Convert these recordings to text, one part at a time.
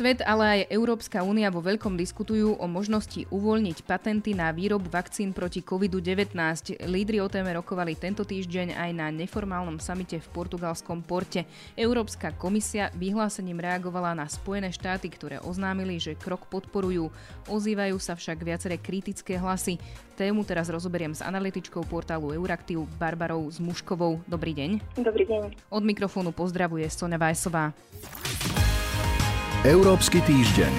Svet, ale aj Európska únia vo veľkom diskutujú o možnosti uvoľniť patenty na výrob vakcín proti COVID-19. Lídry o téme rokovali tento týždeň aj na neformálnom samite v portugalskom porte. Európska komisia vyhlásením reagovala na Spojené štáty, ktoré oznámili, že krok podporujú. Ozývajú sa však viaceré kritické hlasy. Tému teraz rozoberiem s analytičkou portálu Euraktiv Barbarou Zmuškovou. Dobrý deň. Dobrý deň. Od mikrofónu pozdravuje Sonja Vajsová. Európsky týždeň.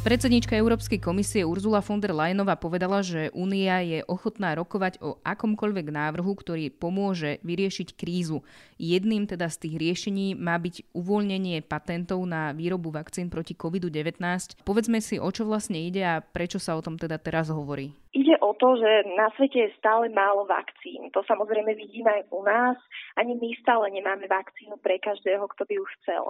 Predsedníčka Európskej komisie Urzula von der Leyenová povedala, že Únia je ochotná rokovať o akomkoľvek návrhu, ktorý pomôže vyriešiť krízu. Jedným teda z tých riešení má byť uvoľnenie patentov na výrobu vakcín proti COVID-19. Povedzme si, o čo vlastne ide a prečo sa o tom teda teraz hovorí. Ide o to, že na svete je stále málo vakcín. To samozrejme vidíme aj u nás. Ani my stále nemáme vakcínu pre každého, kto by ju chcel.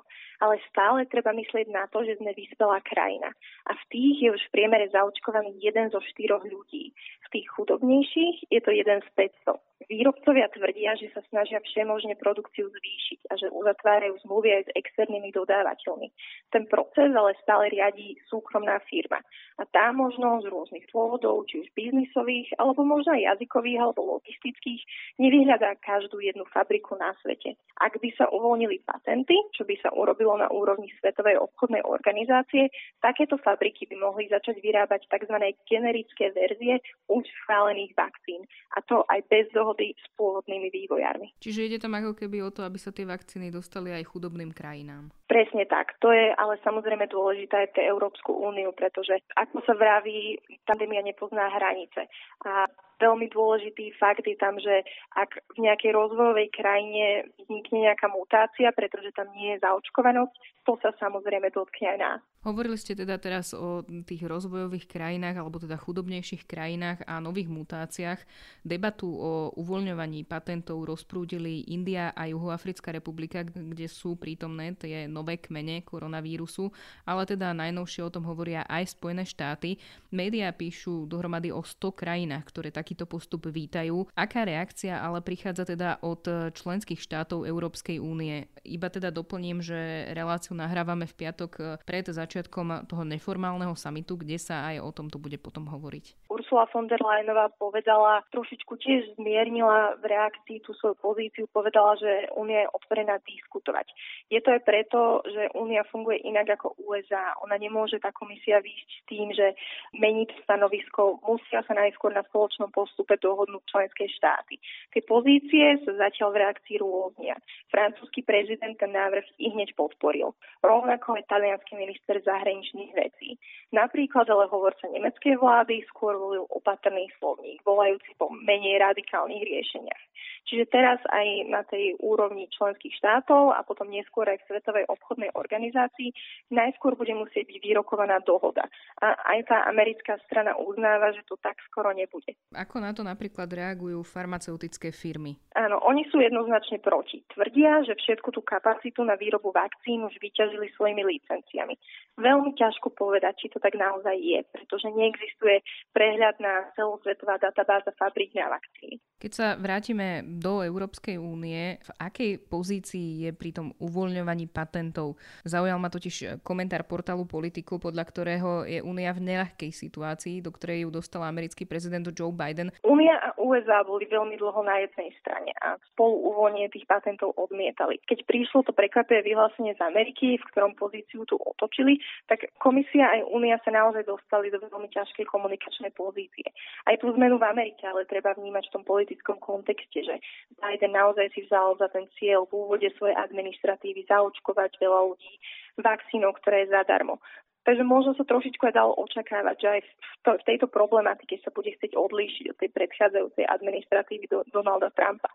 Ale stále treba myslieť na to, že sme vyspelá krajina. A v tých je už v priemere zaočkovaný jeden zo štyroch ľudí. V tých chudobnejších je to jeden z 500. Výrobcovia tvrdia, že sa snažia všemožne produkciu zvýšiť a že uzatvárajú zmluvy aj s externými dodávateľmi. Ten proces ale stále riadí súkromná firma. A tá možno z rôznych dôvodov, či už biznisových, alebo možno aj jazykových alebo logistických, nevyhľadá každú jednu fabriku na svete. Ak by sa uvoľnili patenty, čo by sa urobilo na úrovni Svetovej obchodnej organizácie, takéto fabriky by mohli začať vyrábať tzv. generické verzie už schválených vakcín. A to aj bez dohody dohody s pôvodnými vývojármi. Čiže ide tam ako keby o to, aby sa tie vakcíny dostali aj chudobným krajinám. Presne tak. To je ale samozrejme dôležité aj pre Európsku úniu, pretože ako sa vraví, pandémia nepozná hranice. A veľmi dôležitý fakt je tam, že ak v nejakej rozvojovej krajine vznikne nejaká mutácia, pretože tam nie je zaočkovanosť, to sa samozrejme dotkne aj nás. Hovorili ste teda teraz o tých rozvojových krajinách alebo teda chudobnejších krajinách a nových mutáciách. Debatu o uvoľňovaní patentov rozprúdili India a Juhoafrická republika, kde sú prítomné tie nové kmene koronavírusu, ale teda najnovšie o tom hovoria aj Spojené štáty. Média píšu dohromady o 100 krajinách, ktoré takýto postup vítajú. Aká reakcia ale prichádza teda od členských štátov Európskej únie? Iba teda doplním, že reláciu nahrávame v piatok pred začiatkom toho neformálneho samitu, kde sa aj o tomto bude potom hovoriť. Ursula von der Leyenová povedala, trošičku tiež zmiernila v reakcii tú svoju pozíciu, povedala, že Únia je otvorená diskutovať. Je to aj preto, že Únia funguje inak ako USA. Ona nemôže tá komisia výjsť tým, že meniť stanovisko, musia sa najskôr na spoločnom postupe dohodnúť členské štáty. Tie pozície sa zatiaľ v reakcii rôznia. Francúzsky prezident ten návrh i hneď podporil. Rovnako aj talianský minister zahraničných vecí. Napríklad ale hovorca nemeckej vlády skôr volil opatrný slovník, volajúci po menej radikálnych riešeniach. Čiže teraz aj na tej úrovni členských štátov a potom neskôr aj v Svetovej obchodnej organizácii najskôr bude musieť byť vyrokovaná dohoda. A aj tá americká strana uznáva, že to tak skoro nebude. Ako na to napríklad reagujú farmaceutické firmy? Áno, oni sú jednoznačne proti. Tvrdia, že všetku tú kapacitu na výrobu vakcín už vyťažili svojimi licenciami. Veľmi ťažko povedať, či to tak naozaj je, pretože neexistuje prehľad na celosvetová databáza fabrík na vakcíny. Keď sa vrátime do Európskej únie, v akej pozícii je pri tom uvoľňovaní patentov? Zaujal ma totiž komentár portálu Politiku, podľa ktorého je únia v neľahkej situácii, do ktorej ju dostal americký prezident Joe Biden. Únia a USA boli veľmi dlho na jednej strane a spolu uvoľnenie tých patentov odmietali. Keď prišlo to prekvapivé vyhlásenie z Ameriky, v ktorom pozíciu tu otočili, tak komisia aj únia sa naozaj dostali do veľmi ťažkej komunikačnej pozície. Aj tú zmenu v Amerike, ale treba vnímať v tom politickom kontexte, že Biden naozaj si vzal za ten cieľ v úvode svojej administratívy zaočkovať veľa ľudí vakcínou, ktoré je zadarmo. Takže možno sa trošičku aj dalo očakávať, že aj v, to, v tejto problematike sa bude chcieť odlíšiť od tej predchádzajúcej administratívy do, Donalda Trumpa.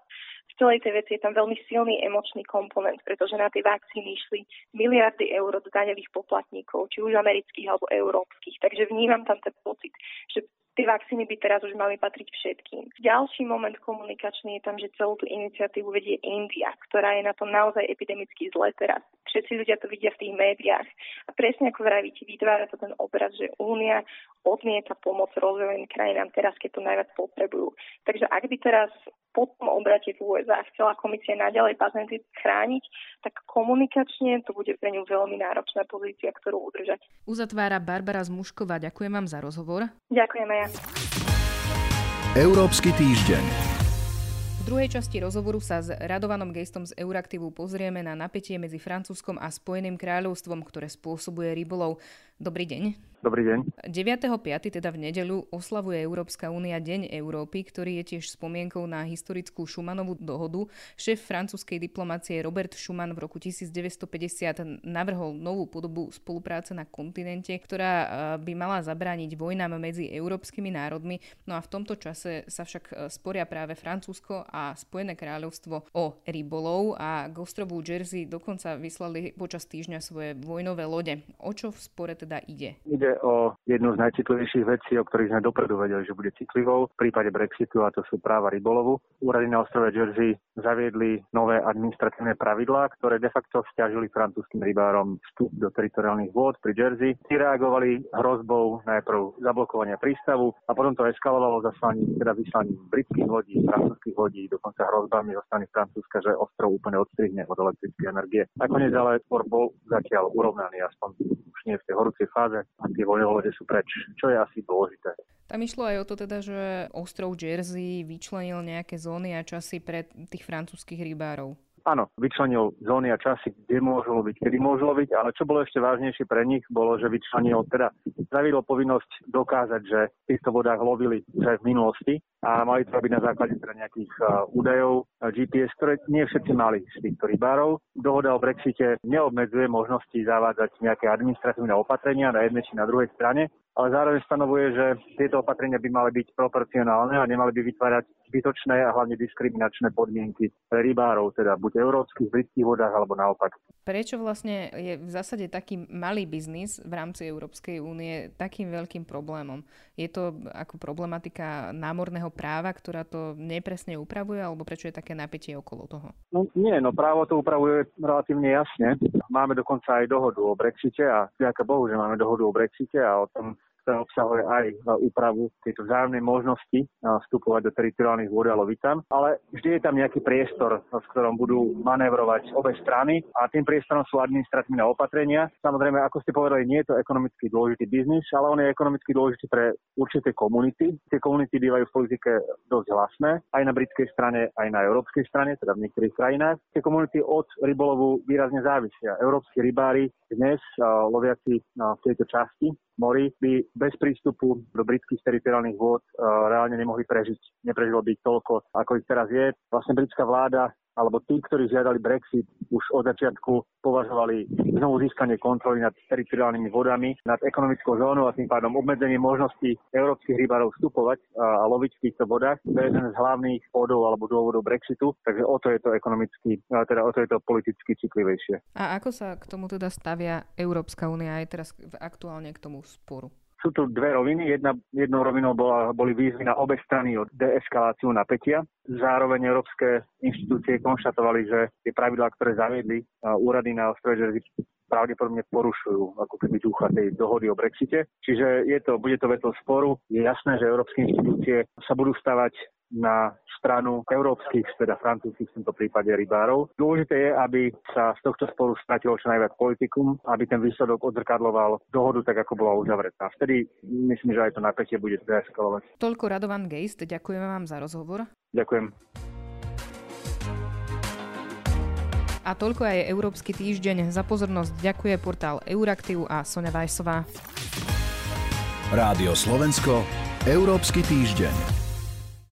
V celej tej veci je tam veľmi silný emočný komponent, pretože na tie vakcíny išli miliardy eur od daňových poplatníkov, či už amerických alebo európskych. Takže vnímam tam ten pocit, že tie vakcíny by teraz už mali patriť všetkým. Ďalší moment komunikačný je tam, že celú tú iniciatívu vedie India, ktorá je na tom naozaj epidemicky zle teraz. Všetci ľudia to vidia v tých médiách. A presne ako vravíte, vytvára to ten obraz, že Únia odmieta pomoc rozvojovým krajinám teraz, keď to najviac potrebujú. Takže ak by teraz po tom obrate v USA chcela komisia naďalej patenty chrániť, tak komunikačne to bude pre ňu veľmi náročná pozícia, ktorú udržať. Uzatvára Barbara Zmušková. Ďakujem vám za rozhovor. Ďakujem aj ja. Európsky týždeň. V druhej časti rozhovoru sa s Radovanom Gejstom z Euraktivu pozrieme na napätie medzi Francúzskom a Spojeným kráľovstvom, ktoré spôsobuje rybolov. Dobrý deň. Dobrý deň. 9.5. teda v nedeľu oslavuje Európska únia Deň Európy, ktorý je tiež spomienkou na historickú Schumannovú dohodu. Šéf francúzskej diplomácie Robert Schuman v roku 1950 navrhol novú podobu spolupráce na kontinente, ktorá eh, by mala zabrániť vojnám medzi európskymi národmi. No a v tomto čase sa však eh, sporia práve Francúzsko a Spojené kráľovstvo o rybolov a k ostrovu Jersey dokonca vyslali počas týždňa svoje vojnové lode. O čo v spore teda ide? Ide o jednu z najcitlivejších vecí, o ktorých sme dopredu vedeli, že bude citlivou v prípade Brexitu a to sú práva rybolovu. Úrady na ostrove Jersey zaviedli nové administratívne pravidlá, ktoré de facto stiažili francúzským rybárom vstup do teritoriálnych vôd pri Jersey. Tí reagovali hrozbou najprv zablokovania prístavu a potom to eskalovalo zaslaním, teda vyslaním britských lodí, francúzských lodí, dokonca hrozbami zo strany Francúzska, že ostrov úplne odstrihne od elektrickej energie. Nakoniec ale spor bol zatiaľ urovnaný, aspoň nie v tej horúcej fáze a tie vojnové sú preč, čo je asi dôležité. Tam išlo aj o to teda, že ostrov Jersey vyčlenil nejaké zóny a časy pre tých francúzskych rybárov. Áno, vyčlenil zóny a časy, kde môžu loviť, kedy môžu loviť, ale čo bolo ešte vážnejšie pre nich, bolo, že vyčlenil, teda zaviedol povinnosť dokázať, že v týchto vodách lovili že v minulosti a mali to robiť na základe teda nejakých údajov GPS, ktoré nie všetci mali z týchto rybárov. Dohoda o Brexite neobmedzuje možnosti zavádzať nejaké administratívne opatrenia na jednej či na druhej strane, ale zároveň stanovuje, že tieto opatrenia by mali byť proporcionálne a nemali by vytvárať zbytočné a hlavne diskriminačné podmienky pre rybárov, teda buď európskych, britských vodách alebo naopak. Prečo vlastne je v zásade taký malý biznis v rámci Európskej únie takým veľkým problémom? Je to ako problematika námorného práva, ktorá to nepresne upravuje, alebo prečo je také napätie okolo toho? No nie, no právo to upravuje relatívne jasne. Máme dokonca aj dohodu o Brexite a ďaká Bohu, že máme dohodu o Brexite a o tom obsahuje aj úpravu tejto vzájomnej možnosti vstupovať do teritoriálnych vôd a loviť tam. Ale vždy je tam nejaký priestor, v ktorom budú manévrovať obe strany a tým priestorom sú administratívne opatrenia. Samozrejme, ako ste povedali, nie je to ekonomicky dôležitý biznis, ale on je ekonomicky dôležitý pre určité komunity. Tie komunity bývajú v politike dosť hlasné, aj na britskej strane, aj na európskej strane, teda v niektorých krajinách. Tie komunity od rybolovu výrazne závisia. Európsky rybári dnes loviaci v tejto časti mori by bez prístupu do britských teritoriálnych vôd reálne nemohli prežiť. Neprežilo by toľko, ako ich teraz je. Vlastne britská vláda alebo tí, ktorí žiadali Brexit, už od začiatku považovali znovu získanie kontroly nad teritoriálnymi vodami, nad ekonomickou zónou a tým pádom obmedzenie možností európskych rybárov vstupovať a loviť v týchto vodách. To je jeden z hlavných bodov alebo dôvodov Brexitu, takže o to je to ekonomicky, teda o to je to politicky citlivejšie. A ako sa k tomu teda stavia Európska únia aj teraz aktuálne k tomu sporu? Sú tu dve roviny. Jedna, jednou rovinou bola, boli výzvy na obe strany od deeskaláciu napätia. Zároveň európske inštitúcie konštatovali, že tie pravidlá, ktoré zaviedli úrady na ostrove Jersey, pravdepodobne porušujú ako keby ducha tej dohody o Brexite. Čiže je to, bude to veto sporu. Je jasné, že európske inštitúcie sa budú stavať na stranu európskych, teda francúzských v tomto prípade rybárov. Dôležité je, aby sa z tohto sporu stratilo čo najviac politikum, aby ten výsledok odzrkadloval dohodu tak, ako bola uzavretá. Vtedy myslím, že aj to napätie bude deeskalovať. Toľko Radovan Geist, ďakujeme vám za rozhovor. Ďakujem. A toľko aj Európsky týždeň. Za pozornosť ďakuje portál Euraktiv a Sonja Vajsová. Rádio Slovensko, Európsky týždeň.